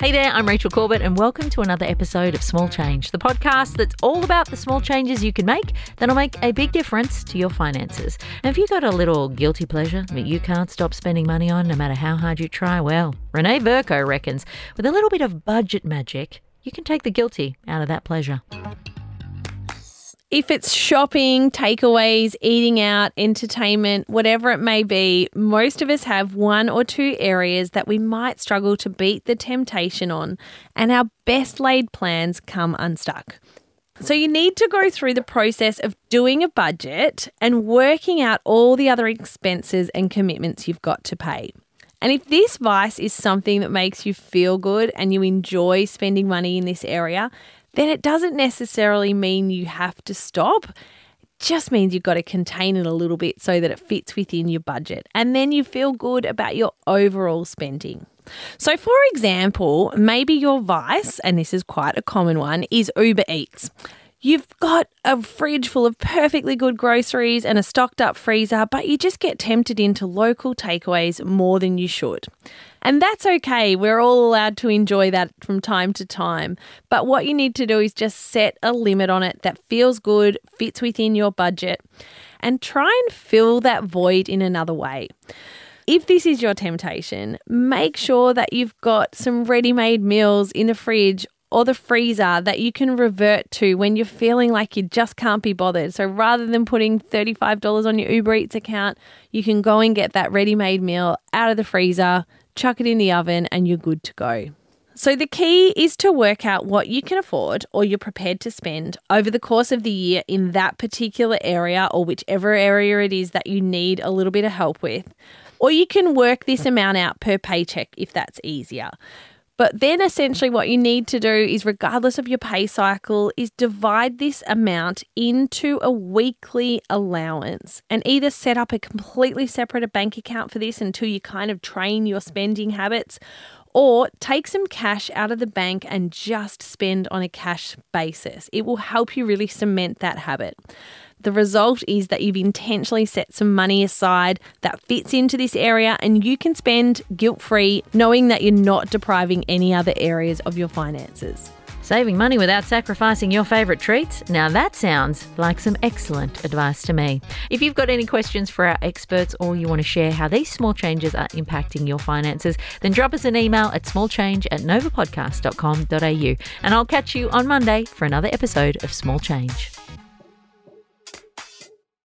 Hey there, I'm Rachel Corbett, and welcome to another episode of Small Change, the podcast that's all about the small changes you can make that'll make a big difference to your finances. And if you've got a little guilty pleasure that you can't stop spending money on no matter how hard you try, well, Renee Verco reckons with a little bit of budget magic, you can take the guilty out of that pleasure. If it's shopping, takeaways, eating out, entertainment, whatever it may be, most of us have one or two areas that we might struggle to beat the temptation on, and our best laid plans come unstuck. So, you need to go through the process of doing a budget and working out all the other expenses and commitments you've got to pay. And if this vice is something that makes you feel good and you enjoy spending money in this area, then it doesn't necessarily mean you have to stop. It just means you've got to contain it a little bit so that it fits within your budget. And then you feel good about your overall spending. So, for example, maybe your vice, and this is quite a common one, is Uber Eats. You've got a fridge full of perfectly good groceries and a stocked up freezer, but you just get tempted into local takeaways more than you should. And that's okay. We're all allowed to enjoy that from time to time. But what you need to do is just set a limit on it that feels good, fits within your budget, and try and fill that void in another way. If this is your temptation, make sure that you've got some ready made meals in the fridge or the freezer that you can revert to when you're feeling like you just can't be bothered. So rather than putting $35 on your Uber Eats account, you can go and get that ready made meal out of the freezer, chuck it in the oven, and you're good to go. So, the key is to work out what you can afford or you're prepared to spend over the course of the year in that particular area or whichever area it is that you need a little bit of help with. Or you can work this amount out per paycheck if that's easier. But then essentially what you need to do is regardless of your pay cycle is divide this amount into a weekly allowance and either set up a completely separate bank account for this until you kind of train your spending habits or take some cash out of the bank and just spend on a cash basis. It will help you really cement that habit. The result is that you've intentionally set some money aside that fits into this area and you can spend guilt free, knowing that you're not depriving any other areas of your finances. Saving money without sacrificing your favourite treats? Now that sounds like some excellent advice to me. If you've got any questions for our experts or you want to share how these small changes are impacting your finances, then drop us an email at smallchange at novapodcast.com.au and I'll catch you on Monday for another episode of Small Change.